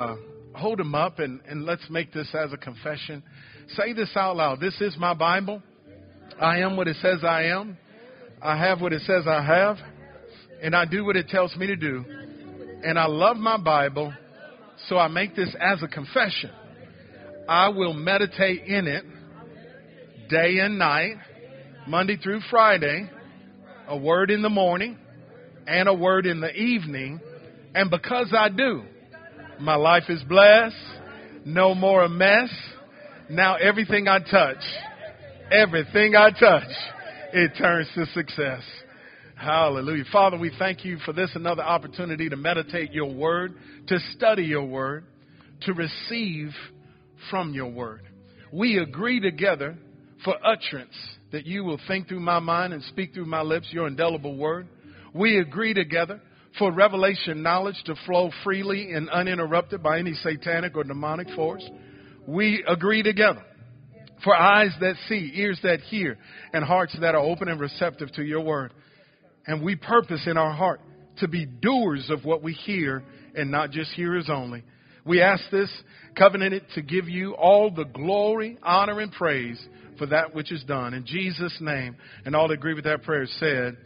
uh, hold them up and, and let's make this as a confession. Say this out loud. This is my Bible. I am what it says I am. I have what it says I have. And I do what it tells me to do. And I love my Bible. So I make this as a confession. I will meditate in it day and night, Monday through Friday, a word in the morning and a word in the evening. And because I do, my life is blessed. No more a mess. Now everything I touch, everything I touch, it turns to success. Hallelujah. Father, we thank you for this another opportunity to meditate your word, to study your word, to receive from your word. We agree together for utterance that you will think through my mind and speak through my lips your indelible word. We agree together for revelation knowledge to flow freely and uninterrupted by any satanic or demonic force. We agree together for eyes that see, ears that hear, and hearts that are open and receptive to your word. And we purpose in our heart to be doers of what we hear and not just hearers only. We ask this, covenanted to give you all the glory, honor, and praise for that which is done. In Jesus' name, and all that agree with that prayer said,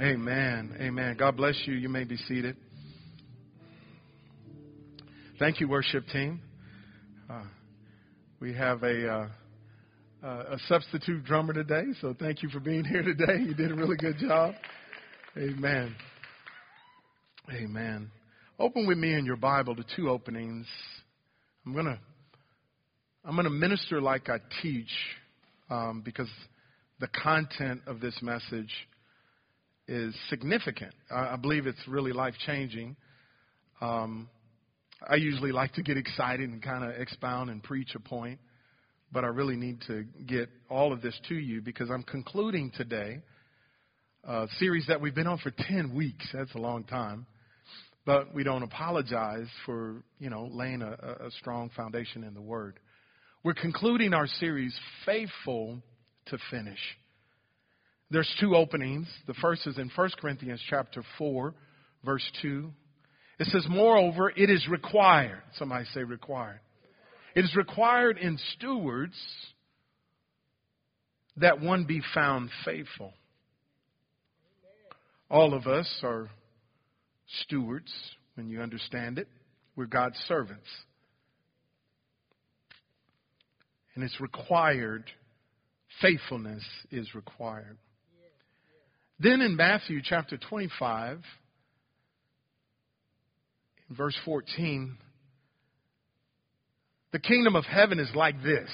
Amen. Amen. God bless you. You may be seated. Thank you, worship team. Uh, we have a, uh, uh, a substitute drummer today, so thank you for being here today. You did a really good job. Amen. Amen. Open with me in your Bible to two openings. I'm gonna I'm gonna minister like I teach um, because the content of this message is significant. I, I believe it's really life changing. Um, I usually like to get excited and kind of expound and preach a point, but I really need to get all of this to you because I'm concluding today a series that we've been on for 10 weeks. That's a long time. But we don't apologize for, you know, laying a, a strong foundation in the Word. We're concluding our series, Faithful to Finish. There's two openings. The first is in 1 Corinthians chapter 4, verse 2. It says, Moreover, it is required. Somebody say required. It is required in stewards that one be found faithful. All of us are stewards, when you understand it. We're God's servants. And it's required, faithfulness is required. Then in Matthew chapter 25, in verse 14, the kingdom of heaven is like this.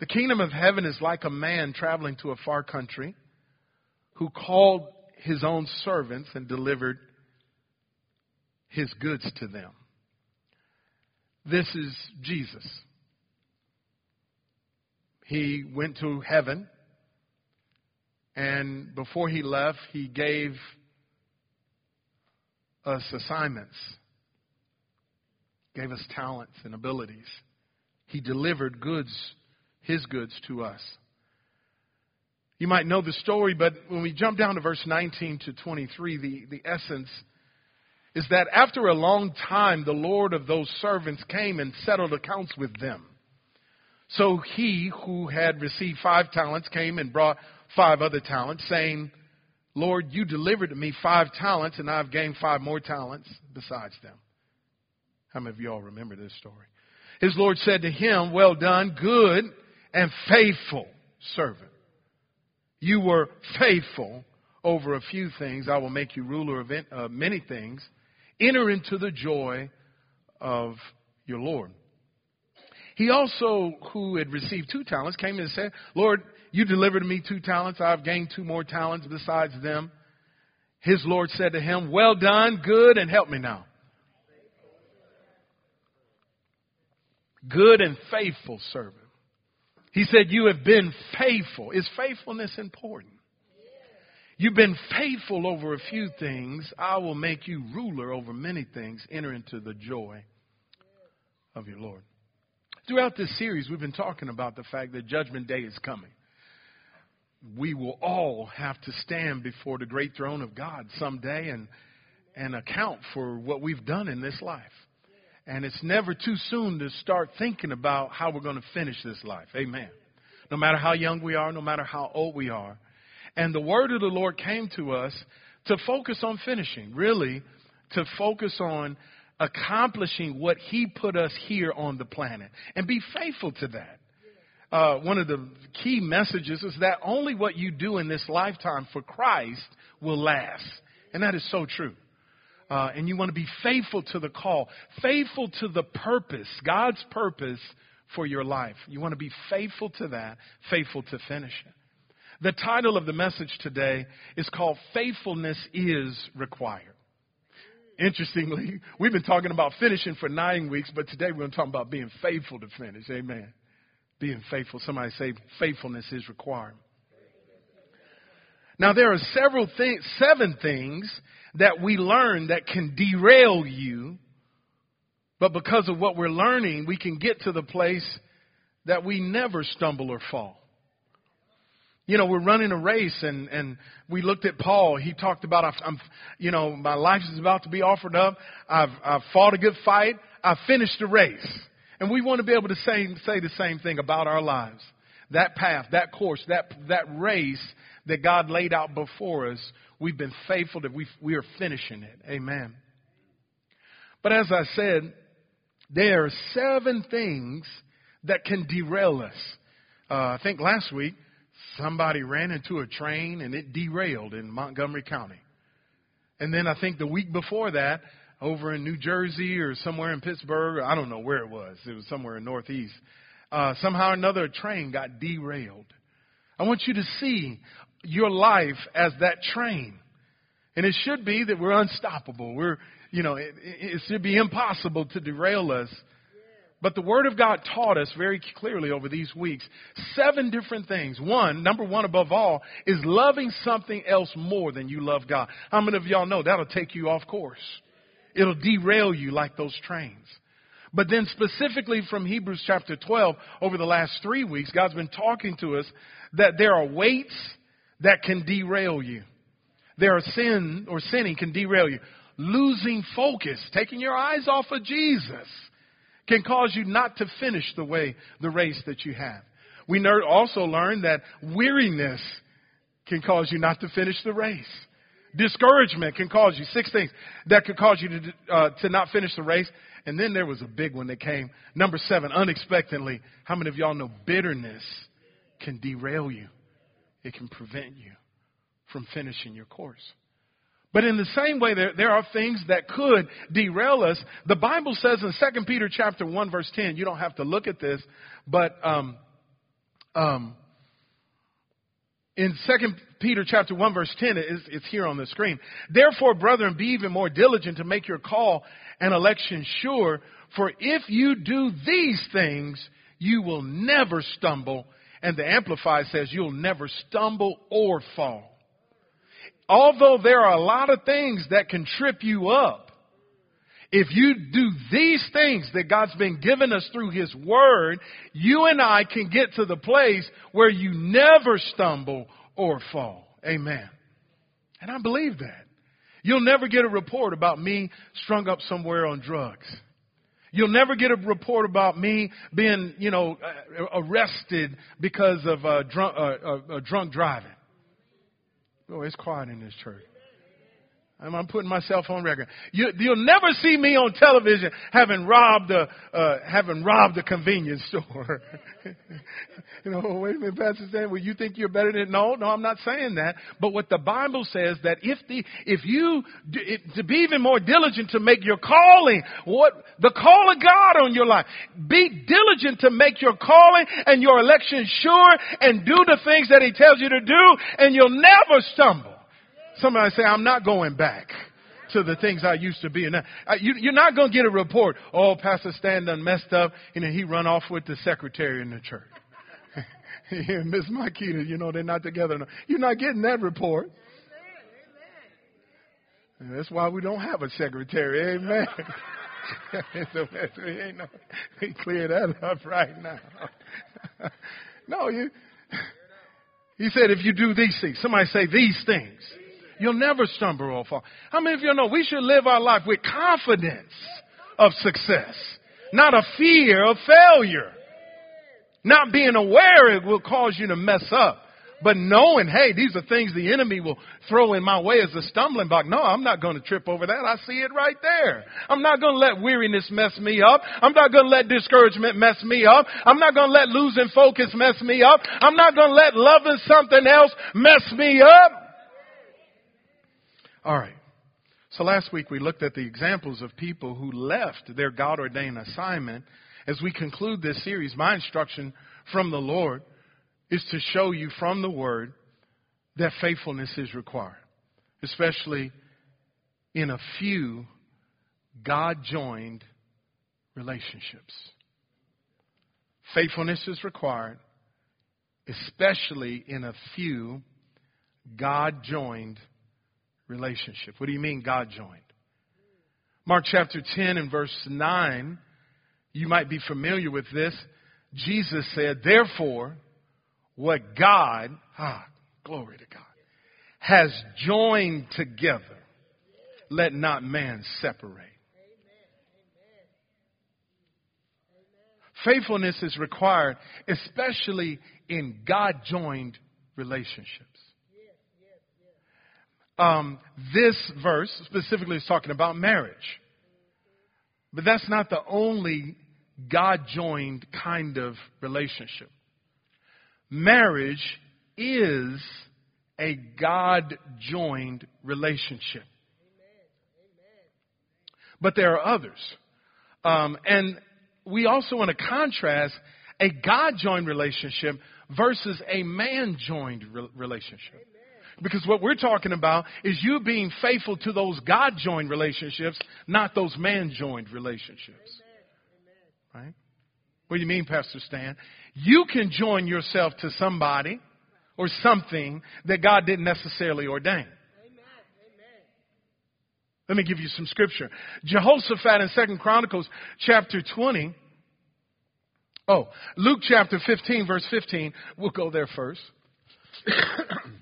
The kingdom of heaven is like a man traveling to a far country who called his own servants and delivered his goods to them. This is Jesus. He went to heaven and before he left, he gave us assignments, gave us talents and abilities. He delivered goods, his goods to us. You might know the story, but when we jump down to verse 19 to 23, the, the essence is that after a long time, the Lord of those servants came and settled accounts with them. So he who had received five talents came and brought five other talents, saying, Lord, you delivered to me five talents, and I've gained five more talents besides them. How many of you all remember this story? His Lord said to him, Well done, good and faithful servant. You were faithful over a few things. I will make you ruler of many things. Enter into the joy of your Lord. He also, who had received two talents, came and said, Lord, you delivered me two talents. I've gained two more talents besides them. His Lord said to him, Well done, good, and help me now. Good and faithful servant. He said, You have been faithful. Is faithfulness important? You've been faithful over a few things. I will make you ruler over many things. Enter into the joy of your Lord. Throughout this series, we've been talking about the fact that Judgment Day is coming we will all have to stand before the great throne of God someday and and account for what we've done in this life. And it's never too soon to start thinking about how we're going to finish this life. Amen. No matter how young we are, no matter how old we are. And the word of the Lord came to us to focus on finishing, really, to focus on accomplishing what He put us here on the planet and be faithful to that. Uh, one of the key messages is that only what you do in this lifetime for Christ will last. And that is so true. Uh, and you want to be faithful to the call, faithful to the purpose, God's purpose for your life. You want to be faithful to that, faithful to finish it. The title of the message today is called Faithfulness is Required. Interestingly, we've been talking about finishing for nine weeks, but today we're going to talk about being faithful to finish. Amen. Being faithful. Somebody say faithfulness is required. Now there are several things, seven things that we learn that can derail you, but because of what we're learning, we can get to the place that we never stumble or fall. You know, we're running a race and, and we looked at Paul. He talked about, I'm, you know, my life is about to be offered up. I've, I've fought a good fight. I've finished the race. And we want to be able to say, say the same thing about our lives. That path, that course, that, that race that God laid out before us, we've been faithful that we, we are finishing it. Amen. But as I said, there are seven things that can derail us. Uh, I think last week, somebody ran into a train and it derailed in Montgomery County. And then I think the week before that, over in New Jersey or somewhere in Pittsburgh, I don't know where it was. It was somewhere in Northeast. Uh, somehow another, train got derailed. I want you to see your life as that train. And it should be that we're unstoppable. We're, you know, it, it should be impossible to derail us but the Word of God taught us very clearly over these weeks seven different things. One, number one above all, is loving something else more than you love God. How many of y'all know that'll take you off course? It'll derail you like those trains. But then specifically from Hebrews chapter 12, over the last three weeks, God's been talking to us that there are weights that can derail you. There are sin or sinning can derail you. Losing focus, taking your eyes off of Jesus can cause you not to finish the way, the race that you have. We also learned that weariness can cause you not to finish the race. Discouragement can cause you six things that could cause you to uh, to not finish the race. And then there was a big one that came. Number seven, unexpectedly. How many of y'all know bitterness can derail you? It can prevent you from finishing your course. But in the same way, there, there are things that could derail us. The Bible says in 2 Peter chapter 1 verse 10, you don't have to look at this, but, um, um, in 2 Peter chapter 1 verse 10, it's, it's here on the screen. Therefore, brethren, be even more diligent to make your call and election sure, for if you do these things, you will never stumble. And the Amplified says you'll never stumble or fall although there are a lot of things that can trip you up, if you do these things that God's been giving us through His Word, you and I can get to the place where you never stumble or fall. Amen. And I believe that. You'll never get a report about me strung up somewhere on drugs. You'll never get a report about me being, you know, arrested because of uh, drunk, uh, uh, drunk driving. Oh, it's quiet in this church. I'm, I'm putting myself on record. You, will never see me on television having robbed a, uh, having robbed a convenience store. you know, wait a minute, Pastor Stan, well, you think you're better than, no, no, I'm not saying that. But what the Bible says that if the, if you, it, to be even more diligent to make your calling, what, the call of God on your life, be diligent to make your calling and your election sure and do the things that He tells you to do and you'll never stumble. Somebody say, I'm not going back to the things I used to be. And uh, you, are not going to get a report. Oh, Pastor Stan done messed up, and then he run off with the secretary in the church. yeah, Miss Makita, you know they're not together. No. You're not getting that report. That's why we don't have a secretary. Amen. so we, ain't no, we clear that up right now. no, you. He said, if you do these things, somebody say these things You'll never stumble or fall. How many of you know we should live our life with confidence of success, not a fear of failure? Not being aware it will cause you to mess up. But knowing, hey, these are things the enemy will throw in my way as a stumbling block. No, I'm not going to trip over that. I see it right there. I'm not going to let weariness mess me up. I'm not going to let discouragement mess me up. I'm not going to let losing focus mess me up. I'm not going to let loving something else mess me up. All right. So last week we looked at the examples of people who left their God ordained assignment. As we conclude this series, my instruction from the Lord is to show you from the Word that faithfulness is required, especially in a few God joined relationships. Faithfulness is required, especially in a few God joined relationships. What do you mean, God joined? Mark chapter 10 and verse 9, you might be familiar with this. Jesus said, Therefore, what God, ah, glory to God, has joined together, let not man separate. Faithfulness is required, especially in God joined relationships. Um, this verse specifically is talking about marriage. But that's not the only God joined kind of relationship. Marriage is a God joined relationship. But there are others. Um, and we also want to contrast a God joined relationship versus a man joined re- relationship. Because what we're talking about is you being faithful to those God joined relationships, not those man joined relationships. Right? What do you mean, Pastor Stan? You can join yourself to somebody or something that God didn't necessarily ordain. Let me give you some scripture. Jehoshaphat in Second Chronicles chapter 20. Oh, Luke chapter 15, verse 15. We'll go there first.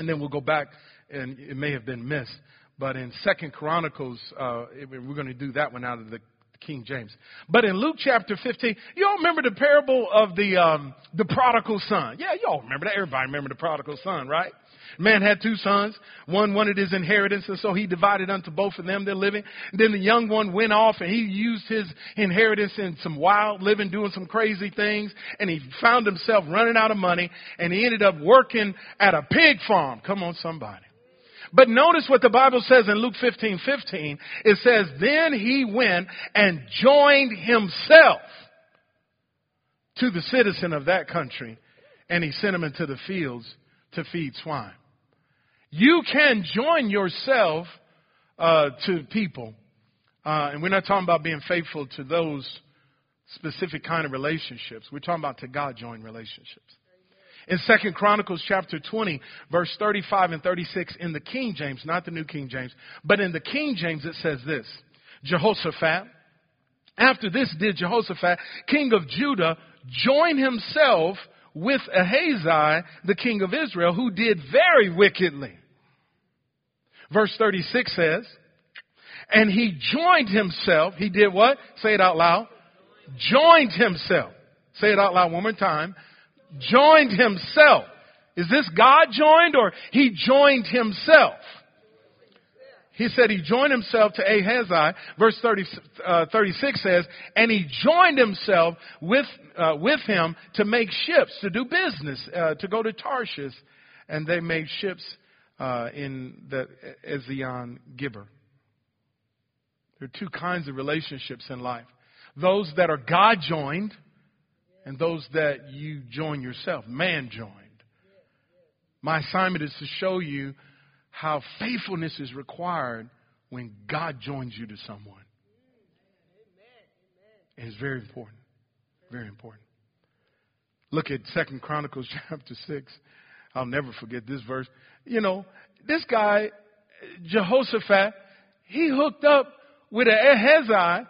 and then we'll go back, and it may have been missed. But in Second Chronicles, uh, we're going to do that one out of the King James. But in Luke chapter 15, you all remember the parable of the, um, the prodigal son. Yeah, you all remember that. Everybody remember the prodigal son, right? Man had two sons. One wanted his inheritance, and so he divided unto both of them their living. Then the young one went off and he used his inheritance in some wild living, doing some crazy things, and he found himself running out of money, and he ended up working at a pig farm. Come on, somebody. But notice what the Bible says in Luke 15, 15. It says, then he went and joined himself to the citizen of that country and he sent him into the fields to feed swine. You can join yourself uh, to people. Uh, and we're not talking about being faithful to those specific kind of relationships. We're talking about to God joined relationships. In Second Chronicles chapter 20, verse 35 and 36 in the King James, not the New King James, but in the King James it says this, Jehoshaphat, after this did Jehoshaphat, king of Judah, join himself with Ahaziah, the king of Israel, who did very wickedly. Verse 36 says, and he joined himself. He did what? Say it out loud. Joined himself. Say it out loud one more time joined himself. Is this God joined or he joined himself? He said he joined himself to Ahaziah. Verse 30, uh, 36 says, and he joined himself with, uh, with him to make ships, to do business, uh, to go to Tarshish. And they made ships uh, in the Ezion Geber. There are two kinds of relationships in life. Those that are God joined and those that you join yourself, man joined. My assignment is to show you how faithfulness is required when God joins you to someone. And it's very important. Very important. Look at Second Chronicles chapter 6. I'll never forget this verse. You know, this guy, Jehoshaphat, he hooked up with a Ahaziah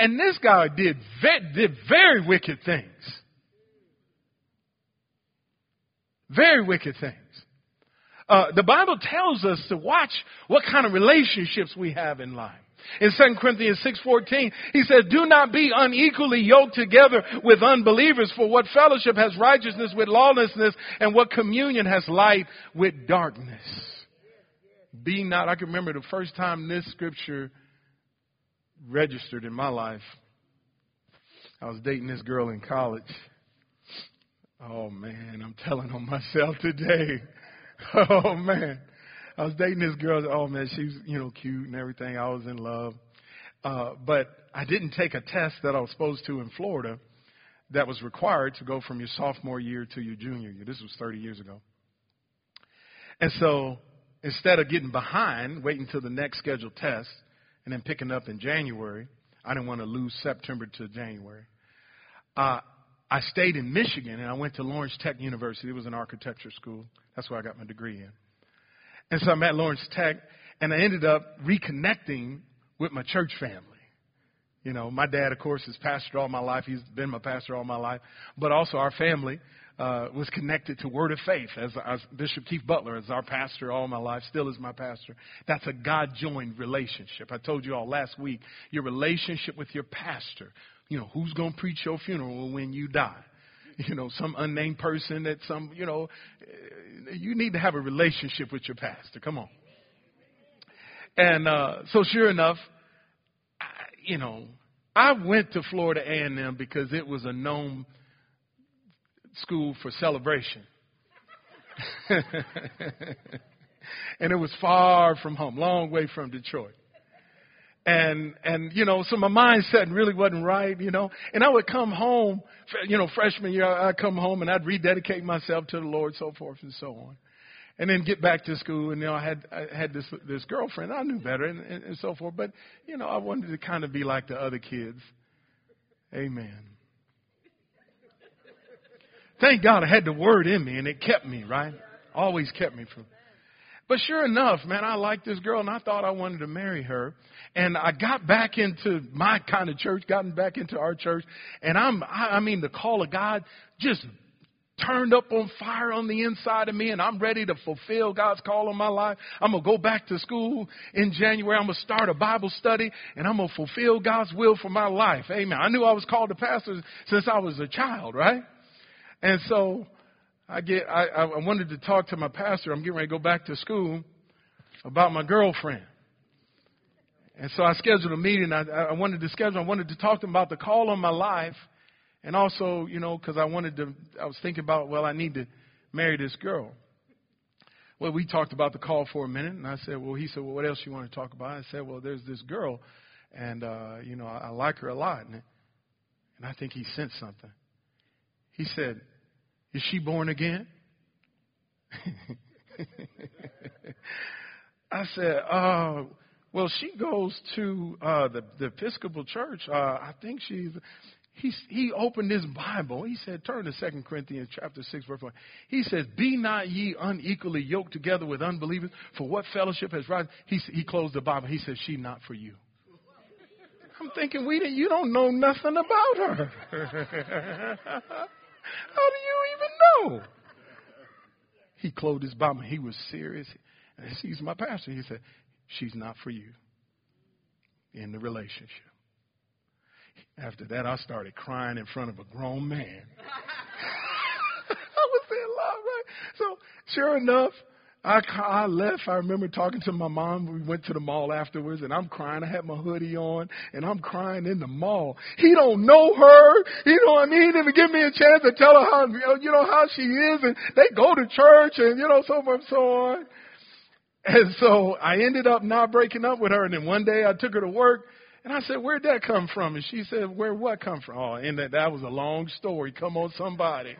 and this guy did, did very wicked things. Very wicked things. uh, the Bible tells us to watch what kind of relationships we have in life. In 2 Corinthians 6:14, he said, "Do not be unequally yoked together with unbelievers, for what fellowship has righteousness with lawlessness, and what communion has light with darkness?" Be not, I can remember the first time this scripture registered in my life. I was dating this girl in college. Oh man, I'm telling on myself today. Oh man. I was dating this girl. Oh man, she's you know cute and everything. I was in love, uh, but I didn't take a test that I was supposed to in Florida, that was required to go from your sophomore year to your junior year. This was 30 years ago. And so instead of getting behind, waiting until the next scheduled test, and then picking up in January, I didn't want to lose September to January. Uh, I stayed in Michigan and I went to Lawrence Tech University. It was an architecture school. That's where I got my degree in. And so I'm at Lawrence Tech, and I ended up reconnecting with my church family. You know, my dad, of course, is pastor all my life. He's been my pastor all my life. But also our family uh, was connected to Word of Faith as, as Bishop Keith Butler is our pastor all my life, still is my pastor. That's a God joined relationship. I told you all last week, your relationship with your pastor. You know, who's going to preach your funeral when you die? You know, some unnamed person that some, you know, you need to have a relationship with your pastor. Come on. And uh, so, sure enough, I, you know, I went to Florida A&M because it was a known school for celebration. and it was far from home, long way from Detroit. And, and, you know, so my mindset really wasn't right, you know. And I would come home, you know, freshman year, I'd come home and I'd rededicate myself to the Lord, so forth and so on. And then get back to school, and you know, I had I had this this girlfriend. I knew better, and, and, and so forth. But you know, I wanted to kind of be like the other kids. Amen. Thank God I had the word in me, and it kept me right. Always kept me from. But sure enough, man, I liked this girl, and I thought I wanted to marry her. And I got back into my kind of church, gotten back into our church, and I'm, I, I mean, the call of God just turned up on fire on the inside of me and I'm ready to fulfill God's call on my life. I'm going to go back to school in January. I'm going to start a Bible study and I'm going to fulfill God's will for my life. Amen. I knew I was called to pastor since I was a child, right? And so I get, I, I wanted to talk to my pastor. I'm getting ready to go back to school about my girlfriend. And so I scheduled a meeting. I, I wanted to schedule, I wanted to talk to him about the call on my life. And also, you know, because I wanted to, I was thinking about, well, I need to marry this girl. Well, we talked about the call for a minute, and I said, well, he said, well, what else you want to talk about? I said, well, there's this girl, and, uh, you know, I, I like her a lot. And, and I think he sensed something. He said, is she born again? I said, uh, well, she goes to uh, the, the Episcopal Church. Uh, I think she's. He, he opened his Bible. He said, turn to 2 Corinthians chapter 6, verse 1. He says, Be not ye unequally yoked together with unbelievers, for what fellowship has rise? He, he closed the Bible. He said, She not for you. I'm thinking, we you don't know nothing about her. How do you even know? He closed his Bible. He was serious. And he's my pastor. He said, She's not for you in the relationship. After that, I started crying in front of a grown man. I was in love, right? So, sure enough, I, I left. I remember talking to my mom. We went to the mall afterwards, and I'm crying. I had my hoodie on, and I'm crying in the mall. He don't know her. He don't. I mean, he didn't give me a chance to tell her how you know how she is, and they go to church, and you know so and so on. And so I ended up not breaking up with her. And then one day I took her to work, and I said, "Where'd that come from?" And she said, "Where what come from?" Oh, and that that was a long story. Come on, somebody.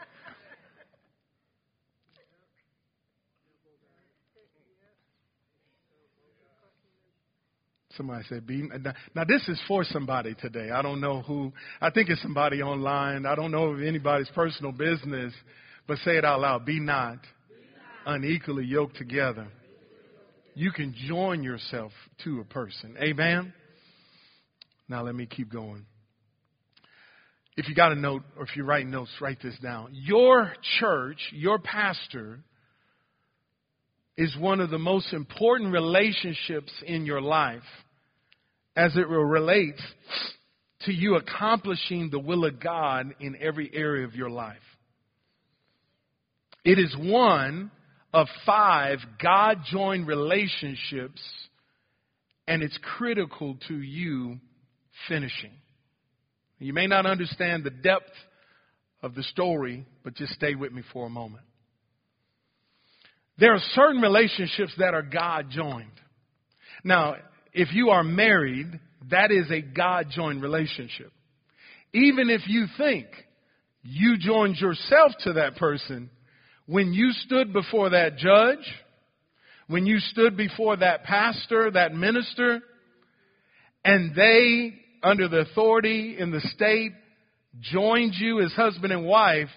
Somebody said, be, now this is for somebody today. I don't know who. I think it's somebody online. I don't know if anybody's personal business, but say it out loud. Be not, unequally yoked together. You can join yourself to a person. Amen. Now let me keep going. If you got a note or if you're writing notes, write this down. Your church, your pastor, is one of the most important relationships in your life as it relates to you accomplishing the will of God in every area of your life. It is one of five God joined relationships, and it's critical to you finishing. You may not understand the depth of the story, but just stay with me for a moment. There are certain relationships that are God joined. Now, if you are married, that is a God joined relationship. Even if you think you joined yourself to that person, when you stood before that judge, when you stood before that pastor, that minister, and they, under the authority in the state, joined you as husband and wife,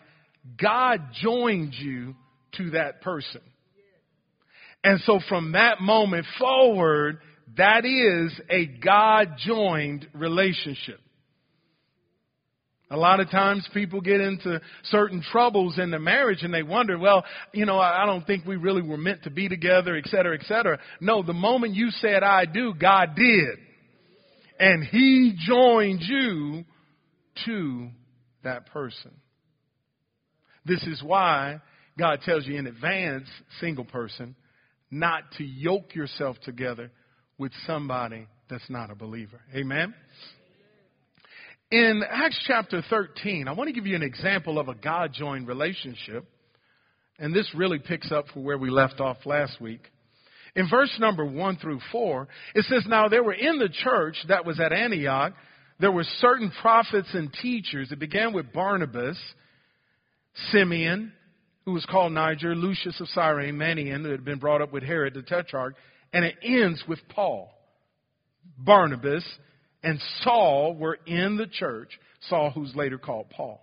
God joined you to that person. And so from that moment forward, that is a God joined relationship. A lot of times people get into certain troubles in the marriage and they wonder, well, you know, I don't think we really were meant to be together, et cetera, et cetera. No, the moment you said I do, God did. And He joined you to that person. This is why God tells you in advance, single person, not to yoke yourself together with somebody that's not a believer. Amen? In Acts chapter 13, I want to give you an example of a God joined relationship. And this really picks up from where we left off last week. In verse number 1 through 4, it says, Now there were in the church that was at Antioch, there were certain prophets and teachers. It began with Barnabas, Simeon, who was called Niger, Lucius of Cyrene, Manaen, who had been brought up with Herod the Tetrarch, and it ends with Paul, Barnabas, and Saul were in the church, Saul who's later called Paul.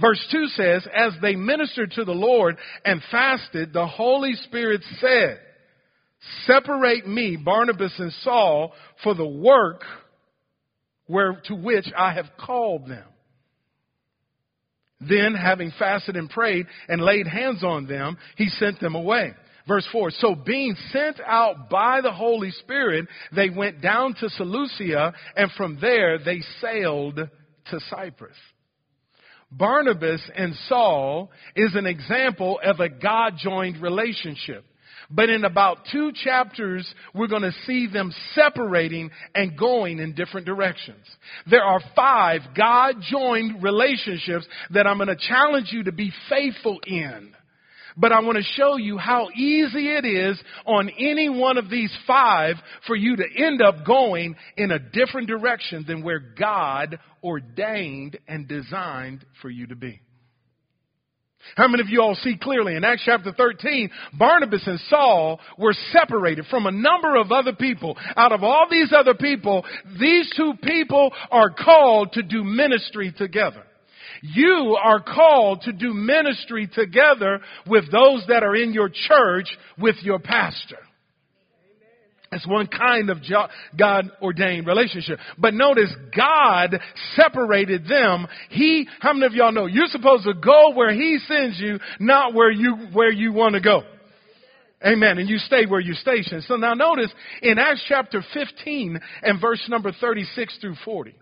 Verse 2 says, As they ministered to the Lord and fasted, the Holy Spirit said, Separate me, Barnabas and Saul, for the work where, to which I have called them. Then, having fasted and prayed and laid hands on them, he sent them away. Verse 4 So being sent out by the Holy Spirit, they went down to Seleucia, and from there they sailed to Cyprus. Barnabas and Saul is an example of a God joined relationship. But in about two chapters, we're going to see them separating and going in different directions. There are five God joined relationships that I'm going to challenge you to be faithful in. But I want to show you how easy it is on any one of these five for you to end up going in a different direction than where God ordained and designed for you to be. How many of you all see clearly in Acts chapter 13, Barnabas and Saul were separated from a number of other people. Out of all these other people, these two people are called to do ministry together. You are called to do ministry together with those that are in your church with your pastor. It's one kind of God ordained relationship. But notice God separated them. He, how many of y'all know you're supposed to go where He sends you, not where you, where you want to go. Amen. And you stay where you're stationed. So now notice in Acts chapter 15 and verse number 36 through 40.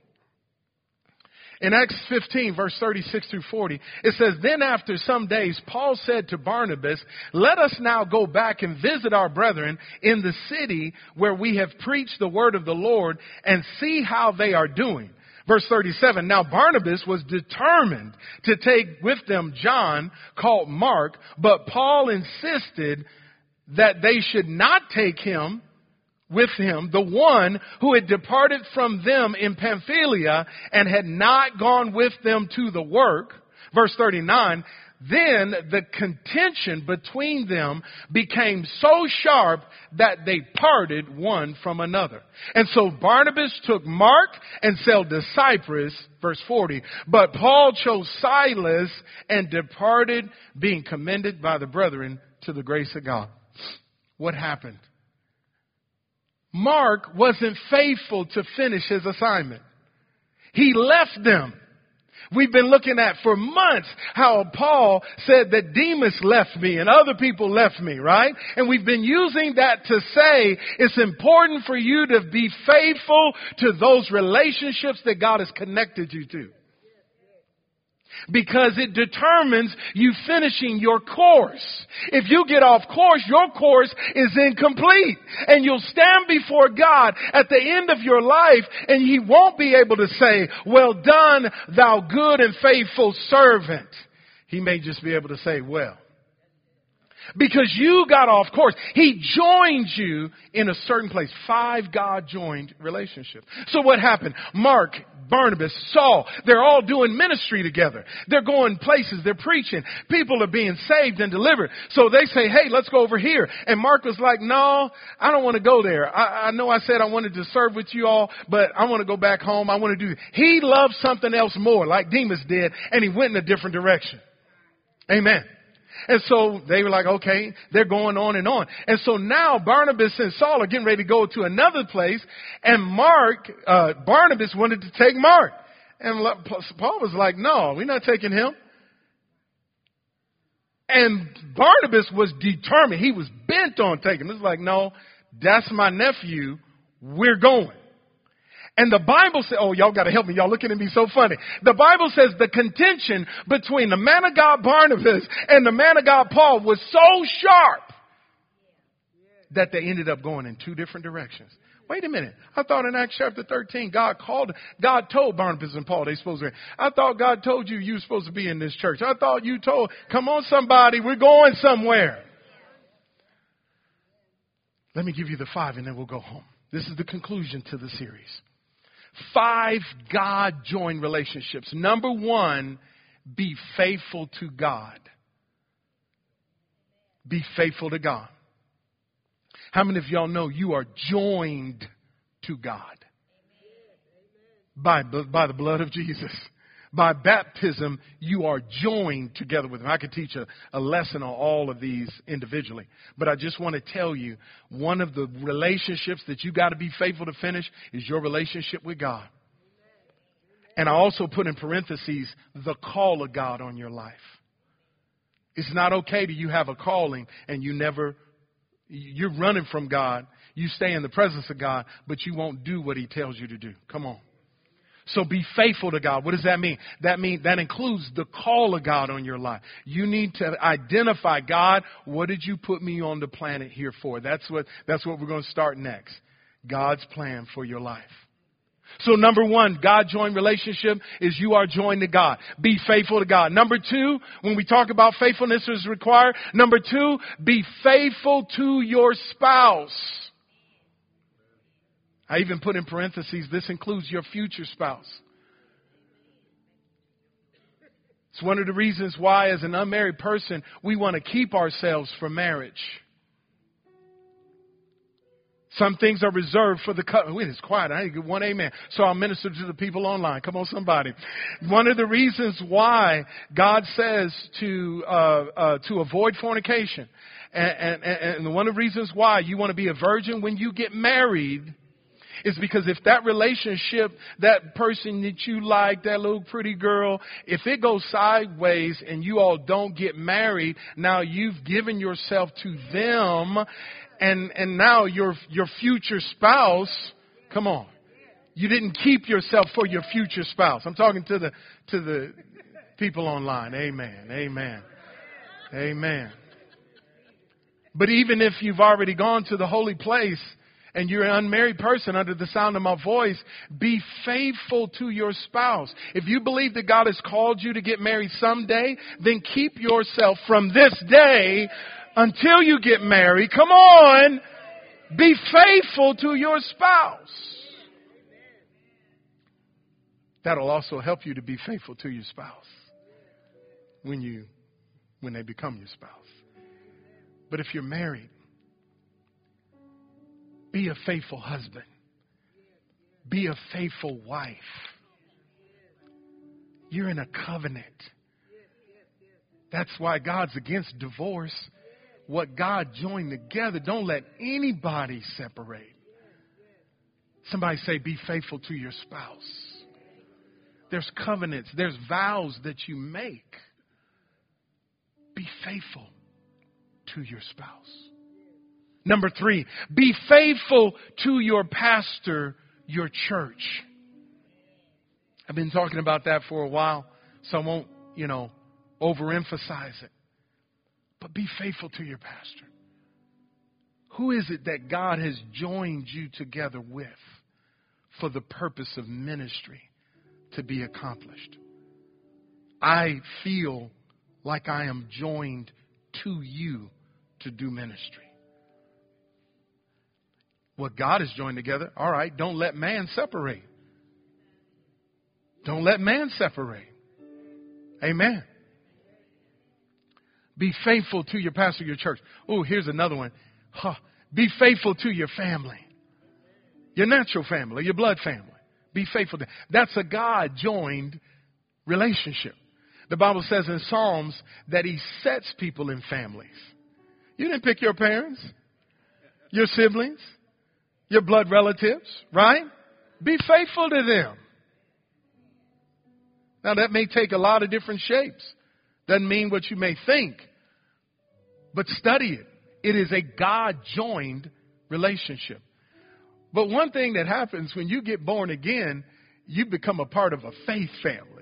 In Acts 15, verse 36 through 40, it says, Then after some days, Paul said to Barnabas, Let us now go back and visit our brethren in the city where we have preached the word of the Lord and see how they are doing. Verse 37, Now Barnabas was determined to take with them John, called Mark, but Paul insisted that they should not take him with him, the one who had departed from them in Pamphylia and had not gone with them to the work. Verse 39, then the contention between them became so sharp that they parted one from another. And so Barnabas took Mark and sailed to Cyprus, verse 40. But Paul chose Silas and departed, being commended by the brethren to the grace of God. What happened? Mark wasn't faithful to finish his assignment. He left them We've been looking at for months how Paul said that Demas left me and other people left me, right? And we've been using that to say it's important for you to be faithful to those relationships that God has connected you to because it determines you finishing your course. If you get off course, your course is incomplete and you'll stand before God at the end of your life and he won't be able to say, well done, thou good and faithful servant. He may just be able to say, well, because you got off course. He joined you in a certain place. Five God joined relationships. So what happened? Mark, Barnabas, Saul, they're all doing ministry together. They're going places, they're preaching. People are being saved and delivered. So they say, hey, let's go over here. And Mark was like, no, I don't want to go there. I, I know I said I wanted to serve with you all, but I want to go back home. I want to do, he loved something else more, like Demas did, and he went in a different direction. Amen. And so they were like, okay, they're going on and on. And so now Barnabas and Saul are getting ready to go to another place, and Mark, uh, Barnabas wanted to take Mark. And Paul was like, no, we're not taking him. And Barnabas was determined. He was bent on taking him. Like, no, that's my nephew. We're going. And the Bible says, oh, y'all gotta help me. Y'all looking at me so funny. The Bible says the contention between the man of God Barnabas and the man of God Paul was so sharp that they ended up going in two different directions. Wait a minute. I thought in Acts chapter 13, God called, God told Barnabas and Paul they supposed to, be. I thought God told you you supposed to be in this church. I thought you told, come on somebody, we're going somewhere. Let me give you the five and then we'll go home. This is the conclusion to the series. Five God joined relationships. Number one, be faithful to God. Be faithful to God. How many of y'all know you are joined to God? By, by the blood of Jesus. By baptism, you are joined together with Him. I could teach a, a lesson on all of these individually. But I just want to tell you one of the relationships that you got to be faithful to finish is your relationship with God. And I also put in parentheses the call of God on your life. It's not okay to you have a calling and you never, you're running from God. You stay in the presence of God, but you won't do what He tells you to do. Come on. So be faithful to God. What does that mean? That means that includes the call of God on your life. You need to identify God, what did you put me on the planet here for? That's what that's what we're going to start next. God's plan for your life. So number one, God joined relationship is you are joined to God. Be faithful to God. Number two, when we talk about faithfulness is required, number two, be faithful to your spouse. I even put in parentheses, this includes your future spouse. It's one of the reasons why, as an unmarried person, we want to keep ourselves from marriage. Some things are reserved for the cut. Wait, it's quiet. I to get one amen. So I'll minister to the people online. Come on, somebody. One of the reasons why God says to uh, uh, to avoid fornication, and, and, and one of the reasons why you want to be a virgin when you get married is because if that relationship, that person that you like, that little pretty girl, if it goes sideways and you all don't get married, now you've given yourself to them and, and now your, your future spouse, come on. You didn't keep yourself for your future spouse. I'm talking to the, to the people online. Amen. Amen. Amen. But even if you've already gone to the holy place, and you're an unmarried person under the sound of my voice, be faithful to your spouse. If you believe that God has called you to get married someday, then keep yourself from this day until you get married. Come on. Be faithful to your spouse. That'll also help you to be faithful to your spouse when you when they become your spouse. But if you're married, be a faithful husband. Be a faithful wife. You're in a covenant. That's why God's against divorce. What God joined together, don't let anybody separate. Somebody say, be faithful to your spouse. there's covenants, there's vows that you make. Be faithful to your spouse. Number three, be faithful to your pastor, your church. I've been talking about that for a while, so I won't, you know, overemphasize it. But be faithful to your pastor. Who is it that God has joined you together with for the purpose of ministry to be accomplished? I feel like I am joined to you to do ministry. What God has joined together, all right, don't let man separate. Don't let man separate. Amen. Be faithful to your pastor, your church. Oh, here's another one. Huh. Be faithful to your family, your natural family, your blood family. Be faithful to. That's a God joined relationship. The Bible says in Psalms that He sets people in families. You didn't pick your parents, your siblings, your blood relatives, right? Be faithful to them. Now that may take a lot of different shapes. Doesn't mean what you may think. But study it. It is a God joined relationship. But one thing that happens when you get born again, you become a part of a faith family.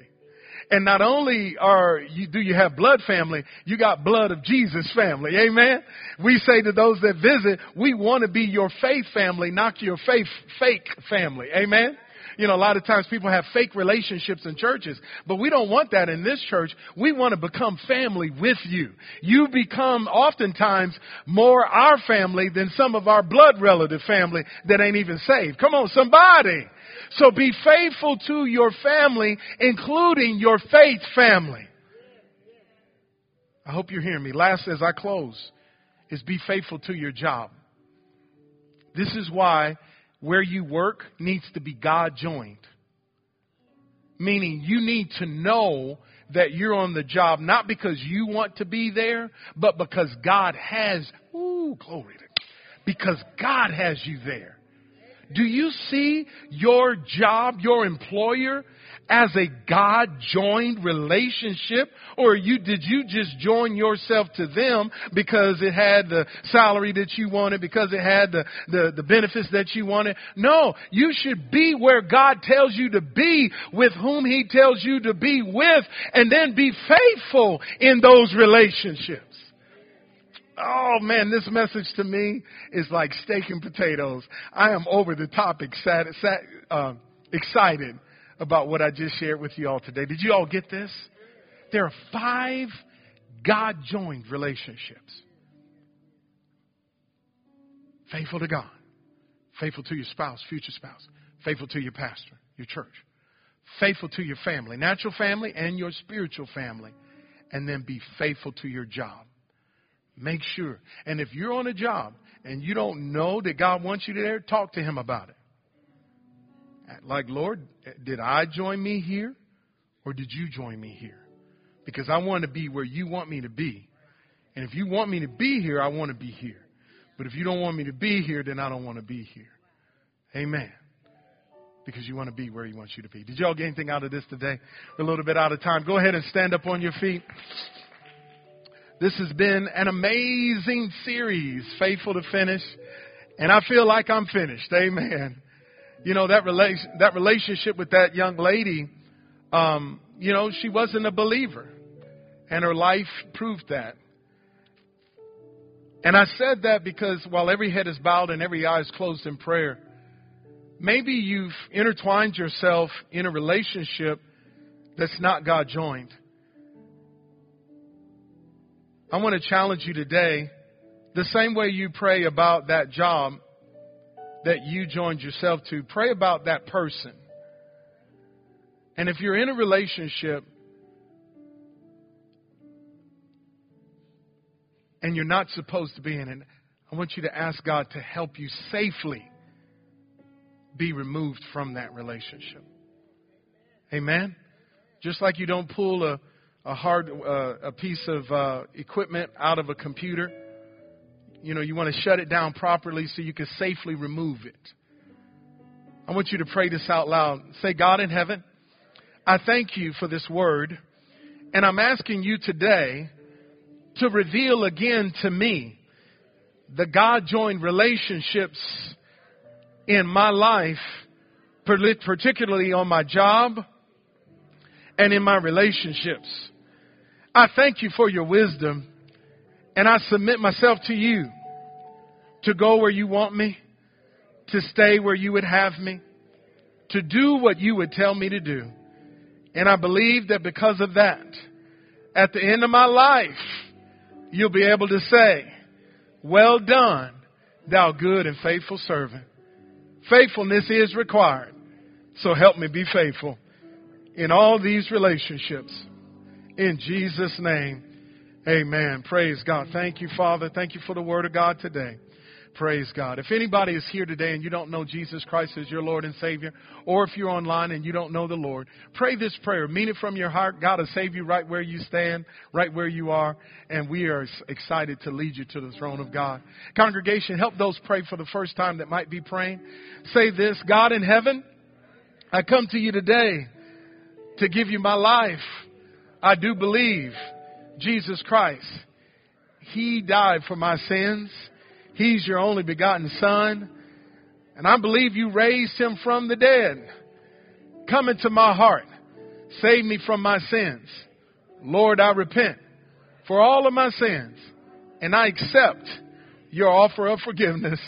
And not only are you, do you have blood family, you got blood of Jesus family. Amen. We say to those that visit, we want to be your faith family, not your faith fake family. Amen. You know, a lot of times people have fake relationships in churches, but we don't want that in this church. We want to become family with you. You become oftentimes more our family than some of our blood relative family that ain't even saved. Come on, somebody. So be faithful to your family, including your faith family. I hope you're hearing me. Last, as I close, is be faithful to your job. This is why where you work needs to be God joined. Meaning you need to know that you're on the job not because you want to be there, but because God has, ooh, glory to because God has you there. Do you see your job, your employer, as a God joined relationship? Or you, did you just join yourself to them because it had the salary that you wanted, because it had the, the, the benefits that you wanted? No, you should be where God tells you to be, with whom He tells you to be with, and then be faithful in those relationships. Oh man, this message to me is like steak and potatoes. I am over the top excited, uh, excited about what I just shared with you all today. Did you all get this? There are five God joined relationships faithful to God, faithful to your spouse, future spouse, faithful to your pastor, your church, faithful to your family, natural family, and your spiritual family, and then be faithful to your job. Make sure. And if you're on a job and you don't know that God wants you there, talk to Him about it. Uh, like, Lord, uh, did I join me here or did you join me here? Because I want to be where you want me to be. And if you want me to be here, I want to be here. But if you don't want me to be here, then I don't want to be here. Amen. Because you want to be where he wants you to be. Did y'all get anything out of this today? A little bit out of time. Go ahead and stand up on your feet. This has been an amazing series, faithful to finish. And I feel like I'm finished. Amen you know, that relation, that relationship with that young lady, um, you know, she wasn't a believer. And her life proved that. And I said that because while every head is bowed and every eye is closed in prayer, maybe you've intertwined yourself in a relationship that's not God joined. I want to challenge you today the same way you pray about that job that you joined yourself to, pray about that person. And if you're in a relationship and you're not supposed to be in it, I want you to ask God to help you safely be removed from that relationship. Amen? Just like you don't pull a, a hard uh, a piece of uh, equipment out of a computer you know, you want to shut it down properly so you can safely remove it. I want you to pray this out loud. Say, God in heaven, I thank you for this word, and I'm asking you today to reveal again to me the God joined relationships in my life, particularly on my job and in my relationships. I thank you for your wisdom and I submit myself to you to go where you want me, to stay where you would have me, to do what you would tell me to do. And I believe that because of that, at the end of my life, you'll be able to say, well done, thou good and faithful servant. Faithfulness is required. So help me be faithful in all these relationships. In Jesus' name, amen. Praise God. Thank you, Father. Thank you for the word of God today. Praise God. If anybody is here today and you don't know Jesus Christ as your Lord and Savior, or if you're online and you don't know the Lord, pray this prayer. Mean it from your heart. God will save you right where you stand, right where you are, and we are excited to lead you to the throne of God. Congregation, help those pray for the first time that might be praying. Say this God in heaven, I come to you today to give you my life. I do believe Jesus Christ. He died for my sins. He's your only begotten Son. And I believe you raised him from the dead. Come into my heart. Save me from my sins. Lord, I repent for all of my sins. And I accept your offer of forgiveness.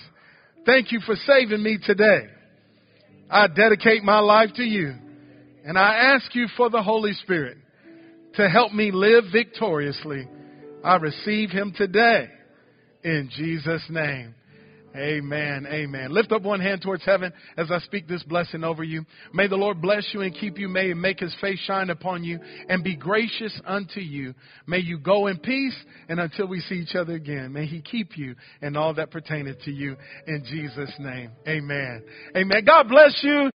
Thank you for saving me today. I dedicate my life to you. And I ask you for the Holy Spirit to help me live victoriously. I receive him today in Jesus' name. Amen. Amen. Lift up one hand towards heaven as I speak this blessing over you. May the Lord bless you and keep you. May He make His face shine upon you and be gracious unto you. May you go in peace and until we see each other again, may He keep you and all that pertaineth to you in Jesus' name. Amen. Amen. God bless you.